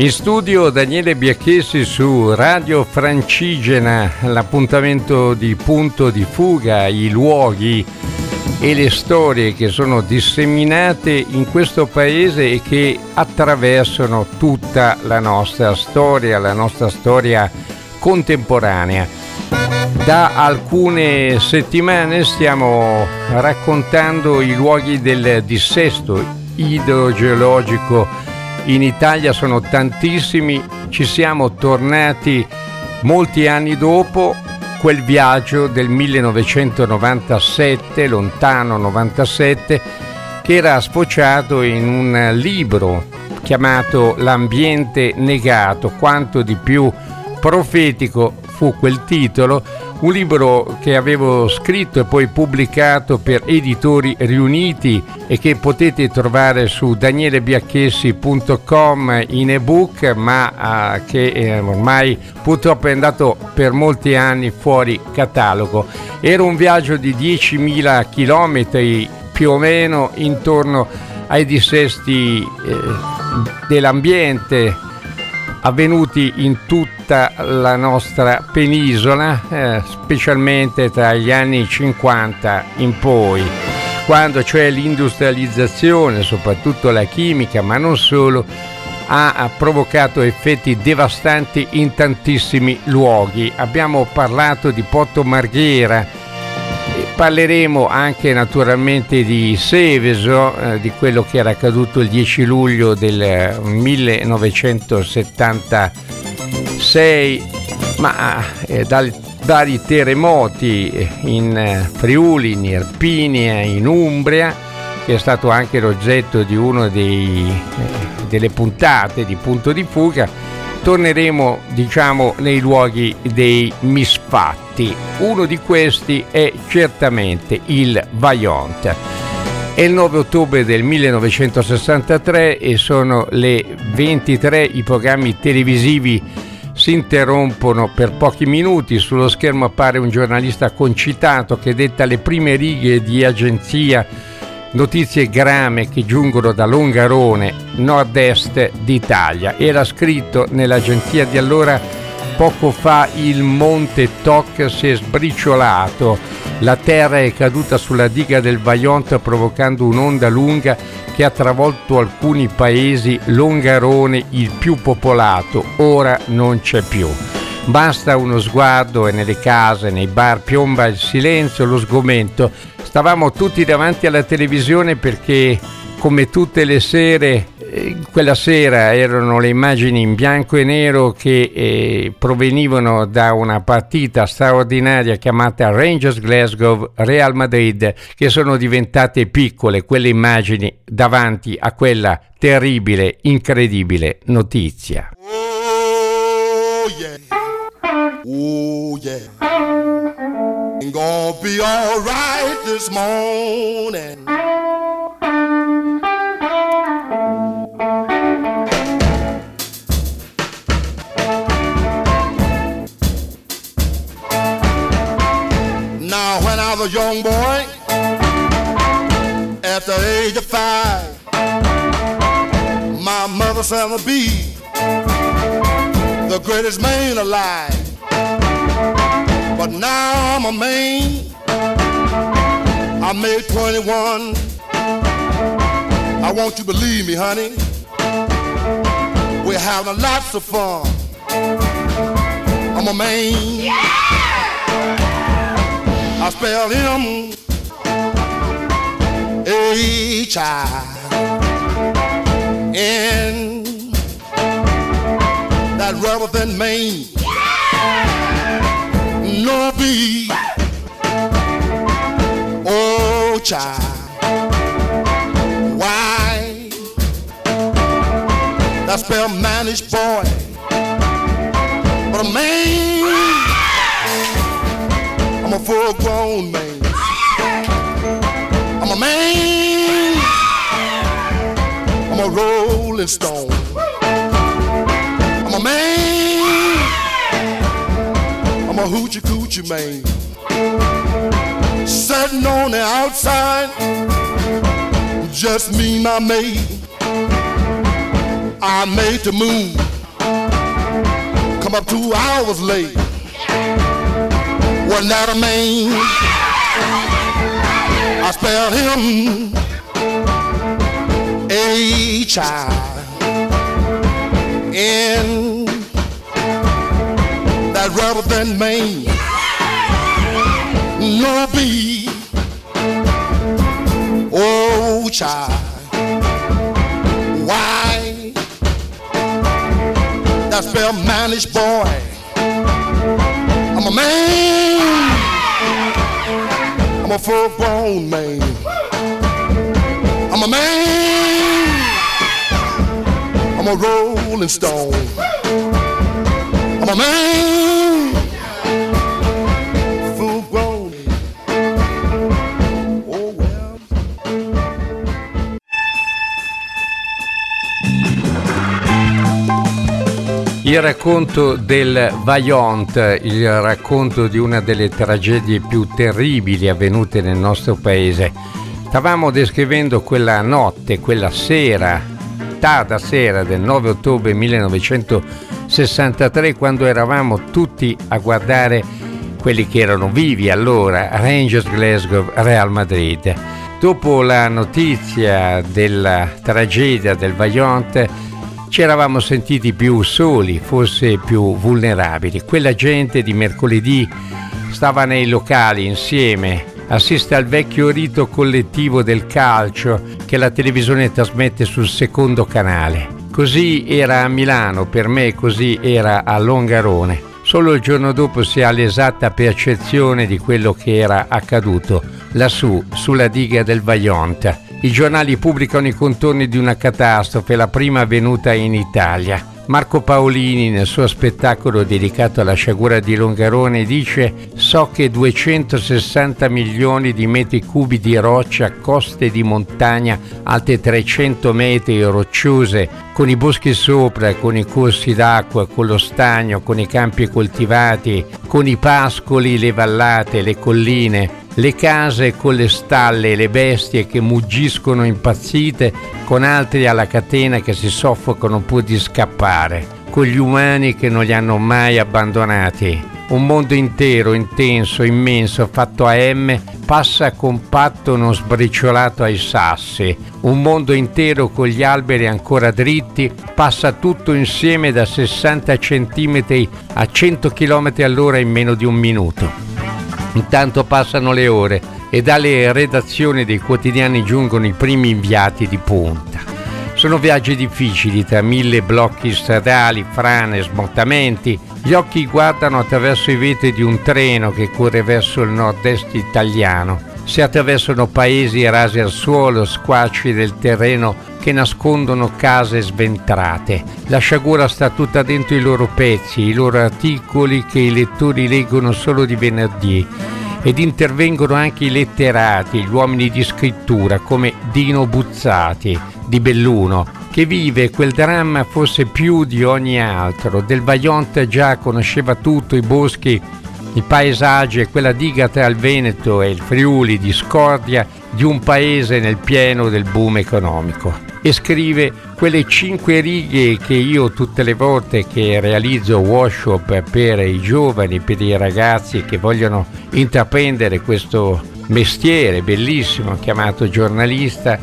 In studio Daniele Biachessi su Radio Francigena, l'appuntamento di punto di fuga, i luoghi e le storie che sono disseminate in questo paese e che attraversano tutta la nostra storia, la nostra storia contemporanea. Da alcune settimane stiamo raccontando i luoghi del dissesto idrogeologico in Italia sono tantissimi, ci siamo tornati molti anni dopo quel viaggio del 1997, lontano 97, che era sfociato in un libro chiamato L'ambiente negato, quanto di più profetico fu quel titolo un libro che avevo scritto e poi pubblicato per Editori Riuniti e che potete trovare su danielebiacchessi.com in ebook, ma uh, che eh, ormai purtroppo è andato per molti anni fuori catalogo. Era un viaggio di 10.000 km più o meno intorno ai dissesti eh, dell'ambiente avvenuti in tutta la nostra penisola, eh, specialmente tra gli anni 50 in poi, quando cioè l'industrializzazione, soprattutto la chimica, ma non solo, ha provocato effetti devastanti in tantissimi luoghi. Abbiamo parlato di Porto Marghera, Parleremo anche naturalmente di Seveso, eh, di quello che era accaduto il 10 luglio del 1976, ma eh, dai vari terremoti in eh, Friuli, in Irpinia, in Umbria, che è stato anche l'oggetto di una eh, delle puntate di Punto di Fuga, torneremo diciamo nei luoghi dei misfatti. Uno di questi è certamente il Vaillant. È il 9 ottobre del 1963 e sono le 23 i programmi televisivi si interrompono per pochi minuti, sullo schermo appare un giornalista concitato che detta le prime righe di agenzia Notizie grame che giungono da Longarone, nord-est d'Italia. Era scritto nell'agenzia di allora poco fa il monte Toc si è sbriciolato, la terra è caduta sulla diga del Vaillant provocando un'onda lunga che ha travolto alcuni paesi, Longarone il più popolato, ora non c'è più. Basta uno sguardo e nelle case, nei bar piomba il silenzio, lo sgomento Stavamo tutti davanti alla televisione perché come tutte le sere, eh, quella sera erano le immagini in bianco e nero che eh, provenivano da una partita straordinaria chiamata Rangers Glasgow Real Madrid, che sono diventate piccole quelle immagini davanti a quella terribile, incredibile notizia. Oh, yeah. Oh, yeah. Gonna be alright this morning. Now, when I was a young boy, at the age of five, my mother said to be the greatest man alive. But now I'm a man. I made 21. I want you to believe me, honey. We're having lots of fun. I'm a man. Yeah! I spell him H I N. That rubber than Maine no be. Oh, child. Why? That spell managed boy. But a man, I'm a full grown man. I'm a man. I'm a rolling stone. I'm a hoochie coochie man. Sitting on the outside, just me, my maid. I made the move come up two hours late. Wasn't that a man? I spell him a child that rubber than man. No be, oh child. Why? That spell manish boy. I'm a man. I'm a full grown man. I'm a man. I'm a rolling stone. I'm a man. Il racconto del Vaillant, il racconto di una delle tragedie più terribili avvenute nel nostro paese. Stavamo descrivendo quella notte, quella sera, tarda sera del 9 ottobre 1963, quando eravamo tutti a guardare quelli che erano vivi allora, Rangers Glasgow, Real Madrid. Dopo la notizia della tragedia del Vaillant, ci eravamo sentiti più soli, forse più vulnerabili. Quella gente di mercoledì stava nei locali insieme, assiste al vecchio rito collettivo del calcio che la televisione trasmette sul secondo canale. Così era a Milano, per me così era a Longarone. Solo il giorno dopo si ha l'esatta percezione di quello che era accaduto lassù, sulla diga del Vaillant. I giornali pubblicano i contorni di una catastrofe, la prima avvenuta in Italia. Marco Paolini nel suo spettacolo dedicato alla sciagura di Longarone dice so che 260 milioni di metri cubi di roccia, coste di montagna alte 300 metri rocciose, con i boschi sopra, con i corsi d'acqua, con lo stagno, con i campi coltivati, con i pascoli, le vallate, le colline, le case con le stalle e le bestie che muggiscono impazzite, con altri alla catena che si soffocano pur di scappare, con gli umani che non li hanno mai abbandonati. Un mondo intero, intenso, immenso, fatto a M, passa compatto non sbriciolato ai sassi. Un mondo intero con gli alberi ancora dritti, passa tutto insieme da 60 cm a 100 km all'ora in meno di un minuto. Intanto passano le ore e dalle redazioni dei quotidiani giungono i primi inviati di punta. Sono viaggi difficili tra mille blocchi stradali, frane, smottamenti. Gli occhi guardano attraverso i vetri di un treno che corre verso il nord-est italiano. Si attraversano paesi rasi al suolo, squarci del terreno che nascondono case sventrate. La sciagura sta tutta dentro i loro pezzi, i loro articoli che i lettori leggono solo di venerdì ed intervengono anche i letterati, gli uomini di scrittura come Dino Buzzati di Belluno, che vive quel dramma forse più di ogni altro. Del Vaillant già conosceva tutto, i boschi, i paesaggi e quella diga tra il Veneto e il Friuli, discordia di un paese nel pieno del boom economico e scrive quelle cinque righe che io tutte le volte che realizzo workshop per i giovani, per i ragazzi che vogliono intraprendere questo mestiere bellissimo chiamato giornalista,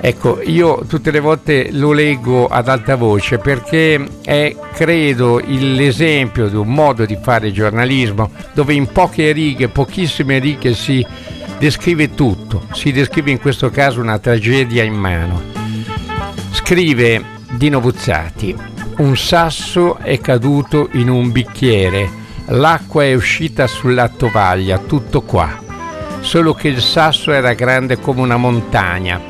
ecco io tutte le volte lo leggo ad alta voce perché è credo l'esempio di un modo di fare giornalismo dove in poche righe, pochissime righe si descrive tutto, si descrive in questo caso una tragedia in mano. Scrive Dino Buzzati, un sasso è caduto in un bicchiere, l'acqua è uscita sulla tovaglia, tutto qua. Solo che il sasso era grande come una montagna,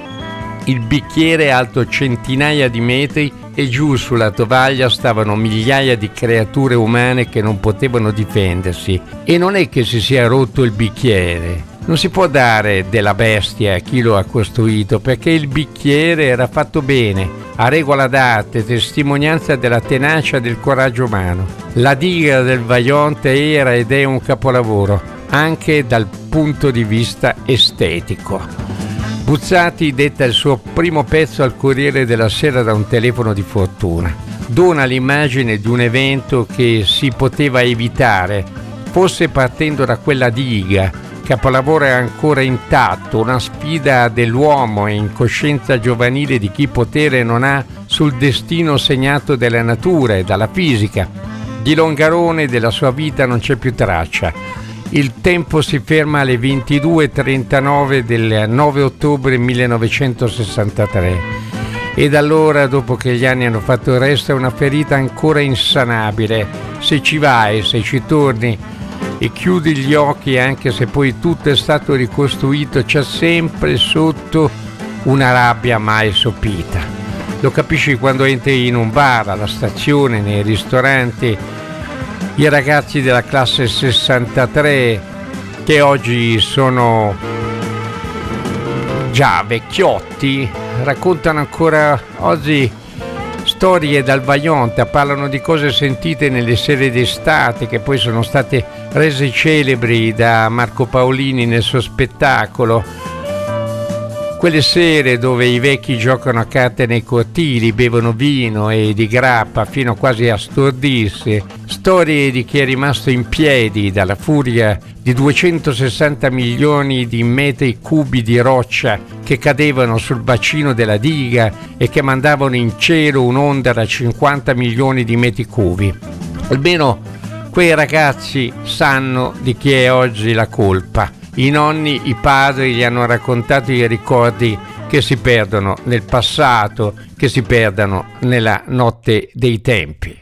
il bicchiere alto centinaia di metri e giù sulla tovaglia stavano migliaia di creature umane che non potevano difendersi. E non è che si sia rotto il bicchiere, non si può dare della bestia a chi lo ha costruito perché il bicchiere era fatto bene, a regola d'arte, testimonianza della tenacia e del coraggio umano. La diga del Vaionte era ed è un capolavoro, anche dal punto di vista estetico. Buzzati detta il suo primo pezzo al Corriere della Sera da un telefono di fortuna. dona l'immagine di un evento che si poteva evitare, forse partendo da quella diga, capolavoro è ancora intatto, una sfida dell'uomo e incoscienza giovanile di chi potere non ha sul destino segnato dalla natura e dalla fisica. Di Longarone e della sua vita non c'è più traccia. Il tempo si ferma alle 22.39 del 9 ottobre 1963 e da allora, dopo che gli anni hanno fatto il resto, è una ferita ancora insanabile. Se ci vai, se ci torni e chiudi gli occhi, anche se poi tutto è stato ricostruito, c'è sempre sotto una rabbia mai sopita. Lo capisci quando entri in un bar, alla stazione, nei ristoranti, i ragazzi della classe 63 che oggi sono già vecchiotti raccontano ancora oggi storie dal Vaionta, parlano di cose sentite nelle serie d'estate che poi sono state rese celebri da Marco Paolini nel suo spettacolo. Quelle sere dove i vecchi giocano a carte nei cortili, bevono vino e di grappa fino quasi a stordirsi. Storie di chi è rimasto in piedi dalla furia di 260 milioni di metri cubi di roccia che cadevano sul bacino della diga e che mandavano in cielo un'onda da 50 milioni di metri cubi. Almeno quei ragazzi sanno di chi è oggi la colpa. I nonni, i padri gli hanno raccontato i ricordi che si perdono nel passato, che si perdono nella notte dei tempi.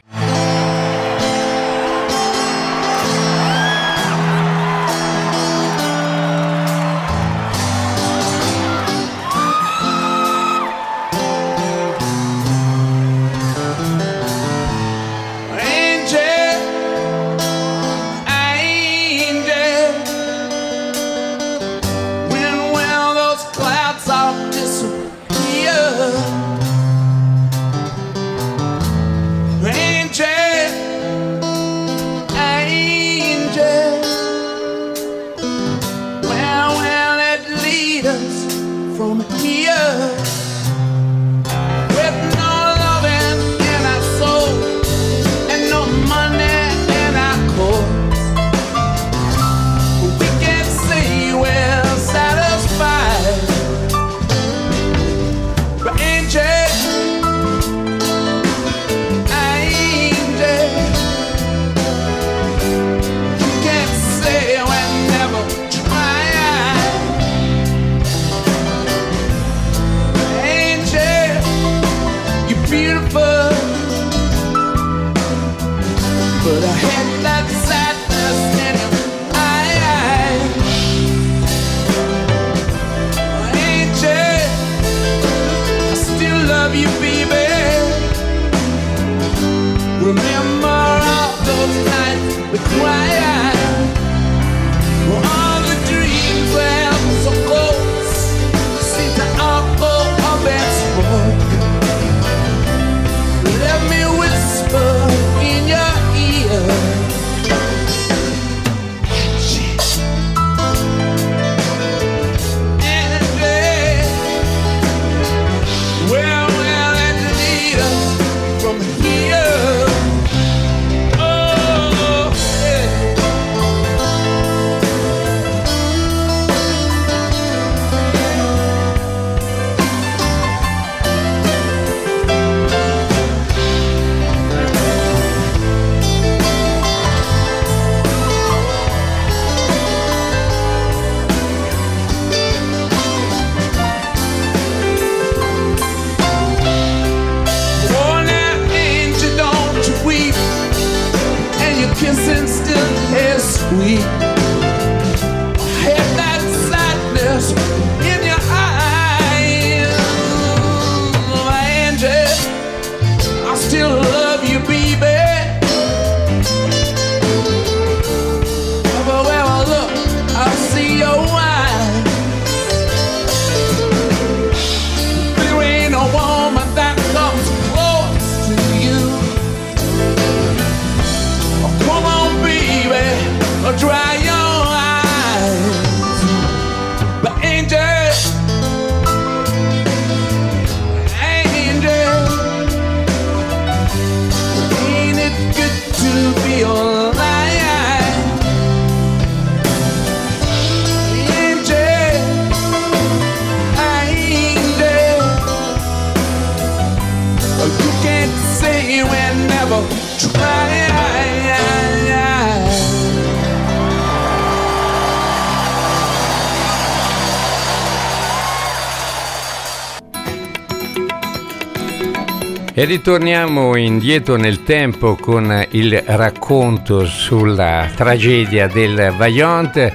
E ritorniamo indietro nel tempo con il racconto sulla tragedia del Vaillant.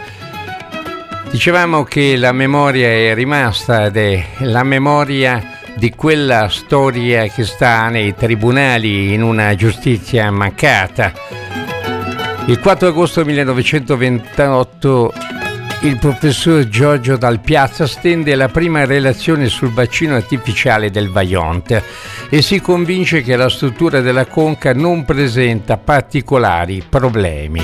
Dicevamo che la memoria è rimasta ed è la memoria di quella storia che sta nei tribunali in una giustizia mancata. Il 4 agosto 1928 il professor Giorgio Dal Piazza stende la prima relazione sul bacino artificiale del Vaillant e si convince che la struttura della conca non presenta particolari problemi.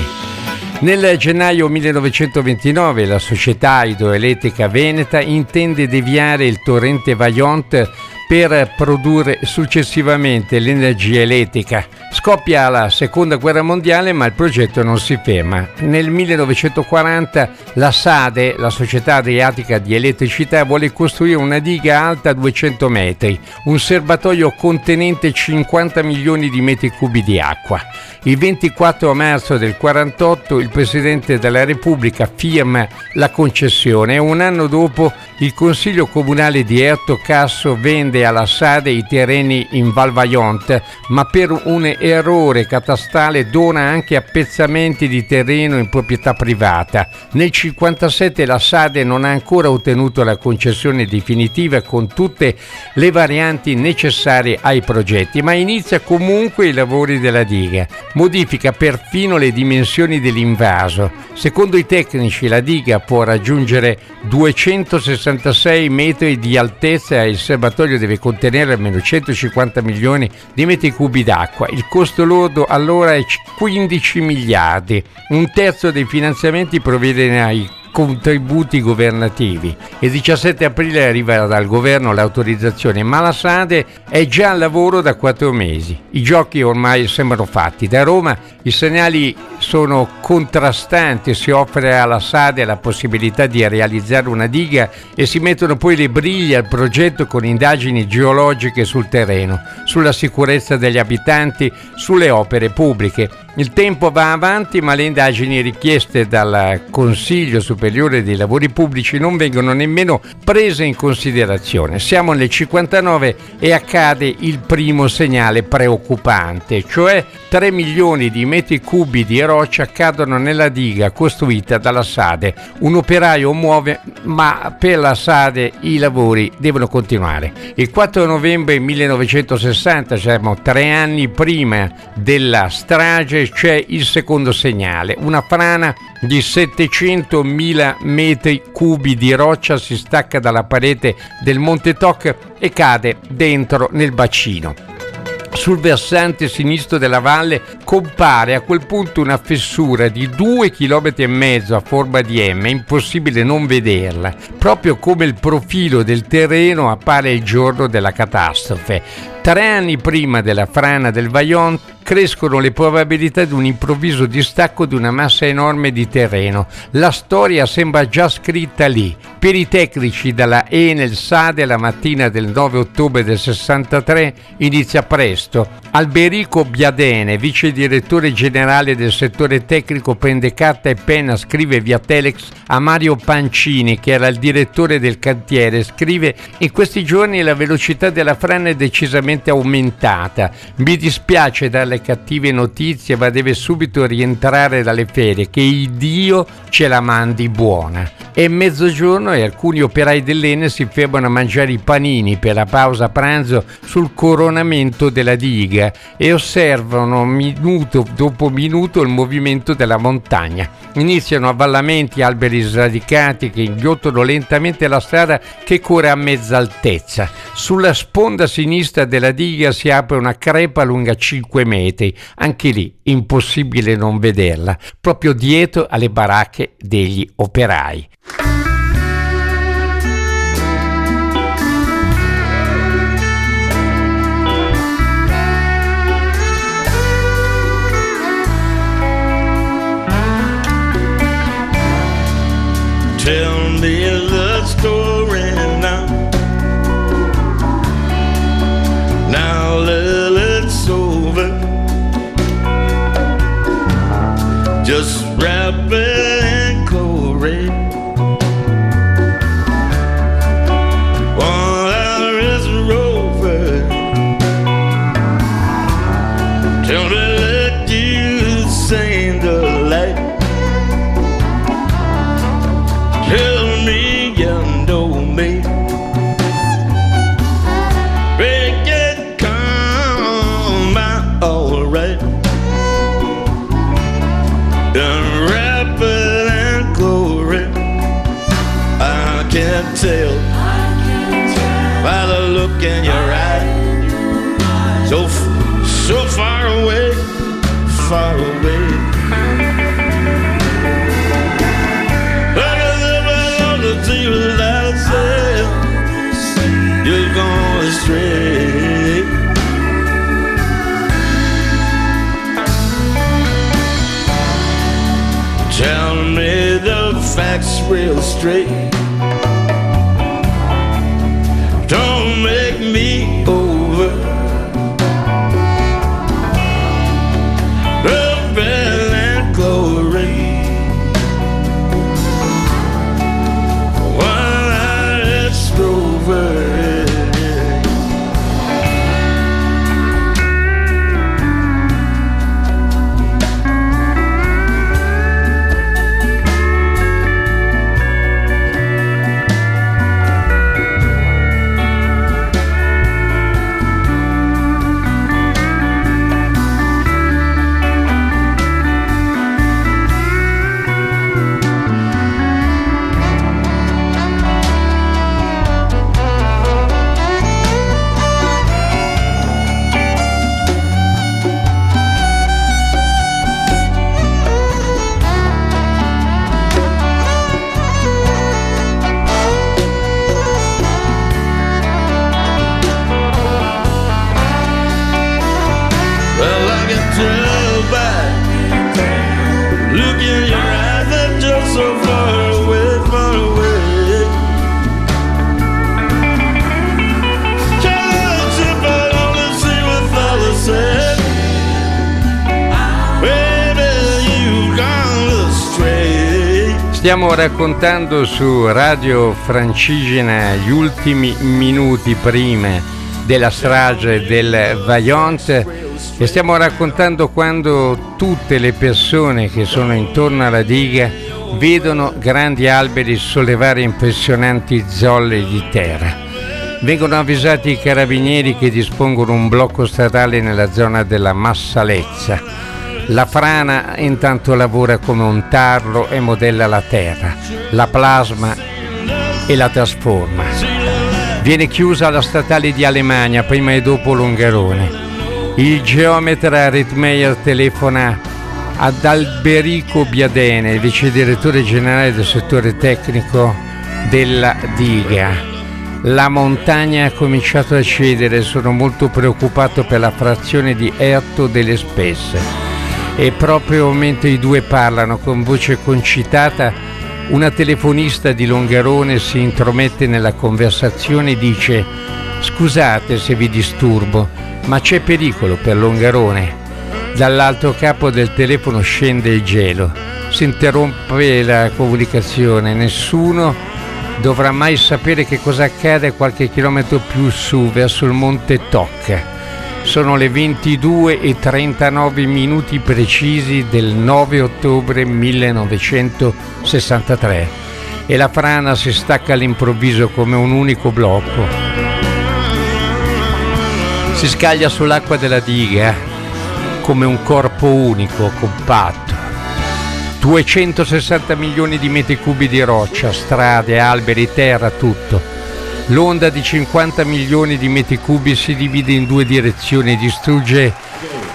Nel gennaio 1929 la società idroelettrica veneta intende deviare il torrente Vaillant per produrre successivamente l'energia elettrica. Scoppia la seconda guerra mondiale ma il progetto non si ferma. Nel 1940 la SADE, la Società Adriatica di Elettricità, vuole costruire una diga alta 200 metri, un serbatoio contenente 50 milioni di metri cubi di acqua. Il 24 marzo del 1948 il Presidente della Repubblica firma la concessione e un anno dopo il Consiglio Comunale di Erto Casso vende alla Sade i terreni in Val Vaillant, ma per un errore catastale dona anche appezzamenti di terreno in proprietà privata. Nel 1957 la Sade non ha ancora ottenuto la concessione definitiva con tutte le varianti necessarie ai progetti, ma inizia comunque i lavori della diga. Modifica perfino le dimensioni dell'invaso. Secondo i tecnici la diga può raggiungere 260 66 metri di altezza e il serbatoio deve contenere almeno 150 milioni di metri cubi d'acqua. Il costo lordo allora è 15 miliardi. Un terzo dei finanziamenti proviene dai contributi governativi. Il 17 aprile arriva dal governo l'autorizzazione, ma la Sade è già al lavoro da quattro mesi. I giochi ormai sembrano fatti. Da Roma i segnali sono contrastanti, si offre alla Sade la possibilità di realizzare una diga e si mettono poi le briglie al progetto con indagini geologiche sul terreno, sulla sicurezza degli abitanti, sulle opere pubbliche. Il tempo va avanti ma le indagini richieste dal Consiglio Superiore dei Lavori Pubblici non vengono nemmeno prese in considerazione. Siamo nel 59 e accade il primo segnale preoccupante, cioè 3 milioni di metri cubi di roccia cadono nella diga costruita dalla Sade. Un operaio muove ma per la Sade i lavori devono continuare. Il 4 novembre 1960, siamo tre anni prima della strage, c'è il secondo segnale. Una frana di 700.000 metri cubi di roccia si stacca dalla parete del Monte Toc e cade dentro nel bacino. Sul versante sinistro della valle compare a quel punto una fessura di due chilometri e mezzo a forma di M, impossibile non vederla, proprio come il profilo del terreno appare il giorno della catastrofe. Tre anni prima della frana del Vaillant crescono le probabilità di un improvviso distacco di una massa enorme di terreno. La storia sembra già scritta lì. Per i tecnici dalla Enel Sade la mattina del 9 ottobre del 63 inizia presto. Alberico Biadene, vice direttore generale del settore tecnico, prende carta e penna, scrive via telex a Mario Pancini, che era il direttore del cantiere, scrive in questi giorni la velocità della frana è decisamente aumentata. Mi dispiace dalle cattive notizie, ma deve subito rientrare dalle ferie, che Dio ce la mandi buona. È mezzogiorno e alcuni operai dell'Ene si fermano a mangiare i panini per la pausa pranzo sul coronamento della diga e osservano minuto dopo minuto il movimento della montagna. Iniziano avvallamenti, alberi sradicati che inghiottono lentamente la strada che corre a mezza altezza. Sulla sponda sinistra della diga si apre una crepa lunga 5 metri, anche lì impossibile non vederla, proprio dietro alle baracche degli operai. Straight. Stiamo raccontando su Radio Francigena gli ultimi minuti prima della strage del Vaillant e stiamo raccontando quando tutte le persone che sono intorno alla diga vedono grandi alberi sollevare impressionanti zolle di terra. Vengono avvisati i carabinieri che dispongono un blocco stradale nella zona della Massalezza. La frana intanto lavora come un tarlo e modella la terra, la plasma e la trasforma. Viene chiusa la statale di Alemagna prima e dopo Longarone. Il geometra Ritmeyer telefona ad Alberico Biadene, vice direttore generale del settore tecnico della diga. La montagna ha cominciato a cedere, sono molto preoccupato per la frazione di Erto delle Spesse. E proprio mentre i due parlano con voce concitata, una telefonista di Longarone si intromette nella conversazione e dice Scusate se vi disturbo, ma c'è pericolo per Longarone. Dall'altro capo del telefono scende il gelo. Si interrompe la comunicazione. Nessuno dovrà mai sapere che cosa accade qualche chilometro più su, verso il monte Tocca. Sono le 22 e 39 minuti precisi del 9 ottobre 1963 e la frana si stacca all'improvviso come un unico blocco. Si scaglia sull'acqua della diga come un corpo unico, compatto. 260 milioni di metri cubi di roccia, strade, alberi, terra, tutto. L'onda di 50 milioni di metri cubi si divide in due direzioni e distrugge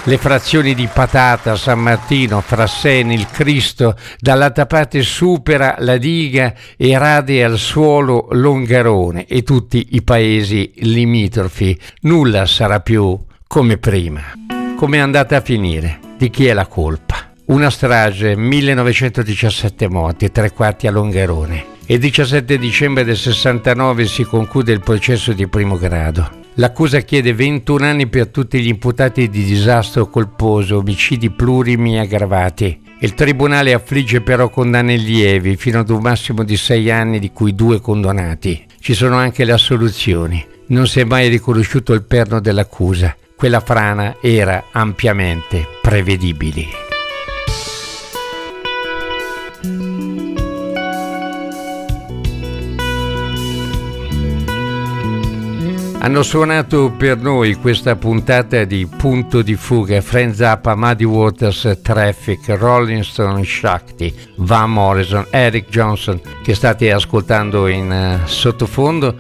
le frazioni di Patata, San Martino, Frasseni, il Cristo, dall'altra parte supera la diga e rade al suolo Longarone e tutti i paesi limitrofi. Nulla sarà più come prima. Come è andata a finire? Di chi è la colpa? Una strage, 1917 morti, tre quarti a Longarone. Il 17 dicembre del 69 si conclude il processo di primo grado. L'accusa chiede 21 anni per tutti gli imputati di disastro colposo, omicidi plurimi aggravati. Il tribunale affligge però condanne lievi, fino ad un massimo di 6 anni, di cui due condonati. Ci sono anche le assoluzioni. Non si è mai riconosciuto il perno dell'accusa. Quella frana era ampiamente prevedibile. Hanno suonato per noi questa puntata di Punto di Fuga Friends Up, Muddy Waters, Traffic, Rolling Stone, Shakti, Van Morrison, Eric Johnson che state ascoltando in uh, sottofondo.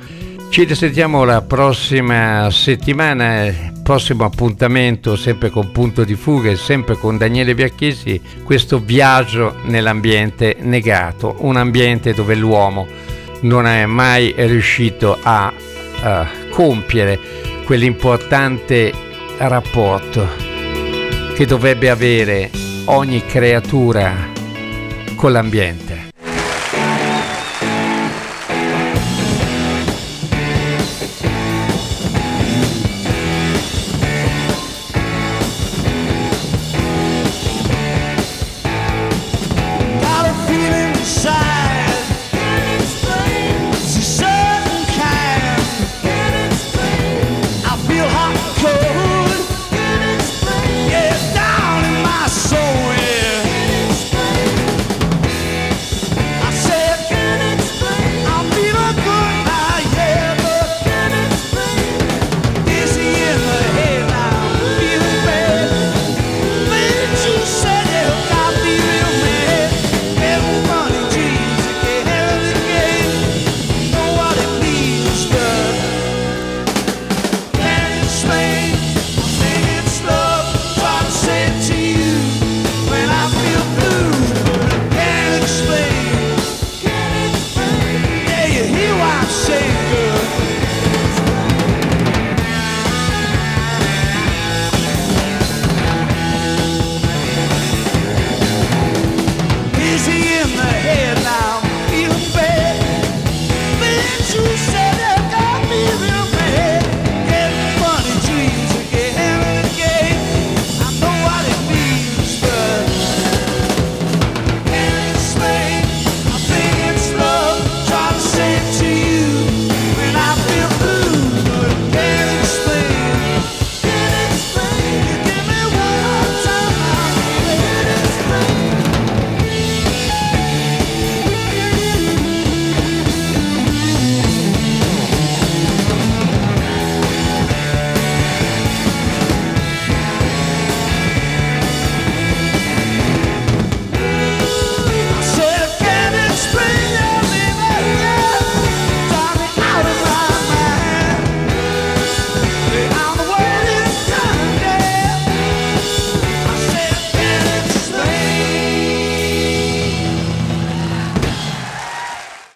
Ci risentiamo la prossima settimana, prossimo appuntamento sempre con Punto di Fuga e sempre con Daniele Biacchesi, questo viaggio nell'ambiente negato, un ambiente dove l'uomo non è mai riuscito a uh, compiere quell'importante rapporto che dovrebbe avere ogni creatura con l'ambiente.